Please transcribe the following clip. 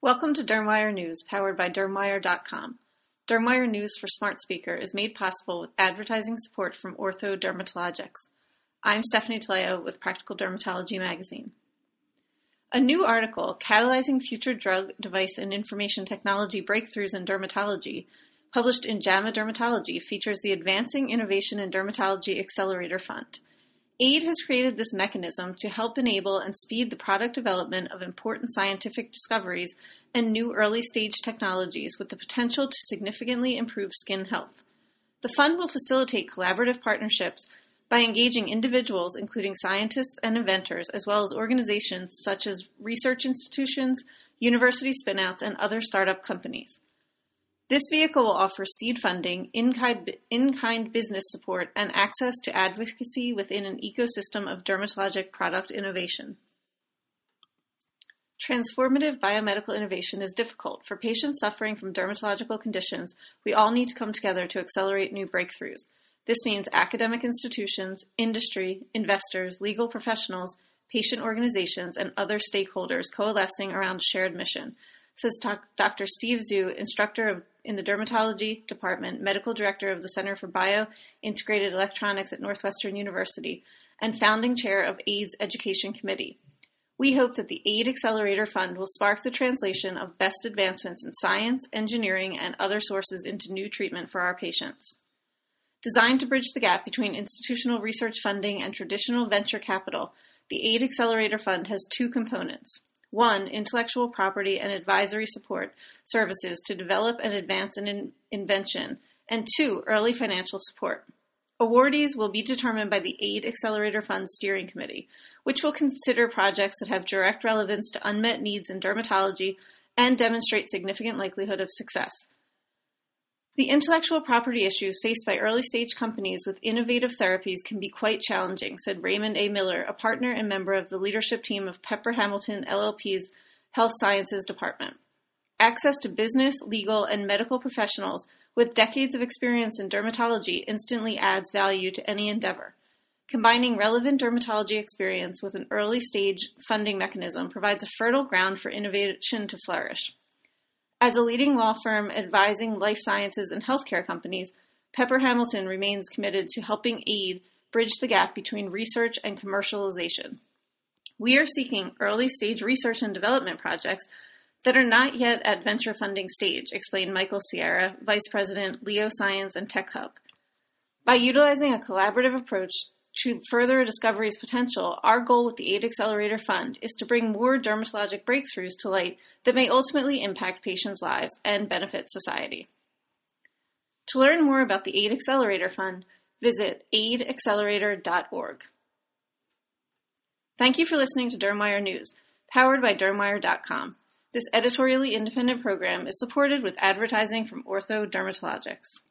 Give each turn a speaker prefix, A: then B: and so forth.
A: Welcome to Dermwire News, powered by Dermwire.com. Dermwire News for Smart Speaker is made possible with advertising support from Ortho Dermatologics. I'm Stephanie Taleo with Practical Dermatology Magazine. A new article, Catalyzing Future Drug, Device, and Information Technology Breakthroughs in Dermatology, published in JAMA Dermatology, features the Advancing Innovation in Dermatology Accelerator Fund. AID has created this mechanism to help enable and speed the product development of important scientific discoveries and new early stage technologies with the potential to significantly improve skin health. The fund will facilitate collaborative partnerships by engaging individuals, including scientists and inventors, as well as organizations such as research institutions, university spinouts, and other startup companies. This vehicle will offer seed funding, in-kind, business support, and access to advocacy within an ecosystem of dermatologic product innovation. Transformative biomedical innovation is difficult. For patients suffering from dermatological conditions, we all need to come together to accelerate new breakthroughs. This means academic institutions, industry, investors, legal professionals, patient organizations, and other stakeholders coalescing around a shared mission says Dr. Steve Xu, instructor of, in the dermatology department, medical director of the Center for Biointegrated Electronics at Northwestern University, and founding chair of AID's Education Committee. We hope that the AID Accelerator Fund will spark the translation of best advancements in science, engineering, and other sources into new treatment for our patients. Designed to bridge the gap between institutional research funding and traditional venture capital, the AID Accelerator Fund has two components. One, intellectual property and advisory support services to develop and advance an in- invention, and two, early financial support. Awardees will be determined by the AID Accelerator Fund Steering Committee, which will consider projects that have direct relevance to unmet needs in dermatology and demonstrate significant likelihood of success. The intellectual property issues faced by early stage companies with innovative therapies can be quite challenging, said Raymond A. Miller, a partner and member of the leadership team of Pepper Hamilton LLP's Health Sciences Department. Access to business, legal, and medical professionals with decades of experience in dermatology instantly adds value to any endeavor. Combining relevant dermatology experience with an early stage funding mechanism provides a fertile ground for innovation to flourish. As a leading law firm advising life sciences and healthcare companies, Pepper Hamilton remains committed to helping AID bridge the gap between research and commercialization. We are seeking early stage research and development projects that are not yet at venture funding stage, explained Michael Sierra, Vice President, Leo Science and Tech Hub. By utilizing a collaborative approach to further a discovery's potential, our goal with the AID Accelerator Fund is to bring more dermatologic breakthroughs to light that may ultimately impact patients' lives and benefit society. To learn more about the AID Accelerator Fund, visit aidaccelerator.org. Thank you for listening to Dermwire News, powered by Dermwire.com. This editorially independent program is supported with advertising from Ortho Dermatologics.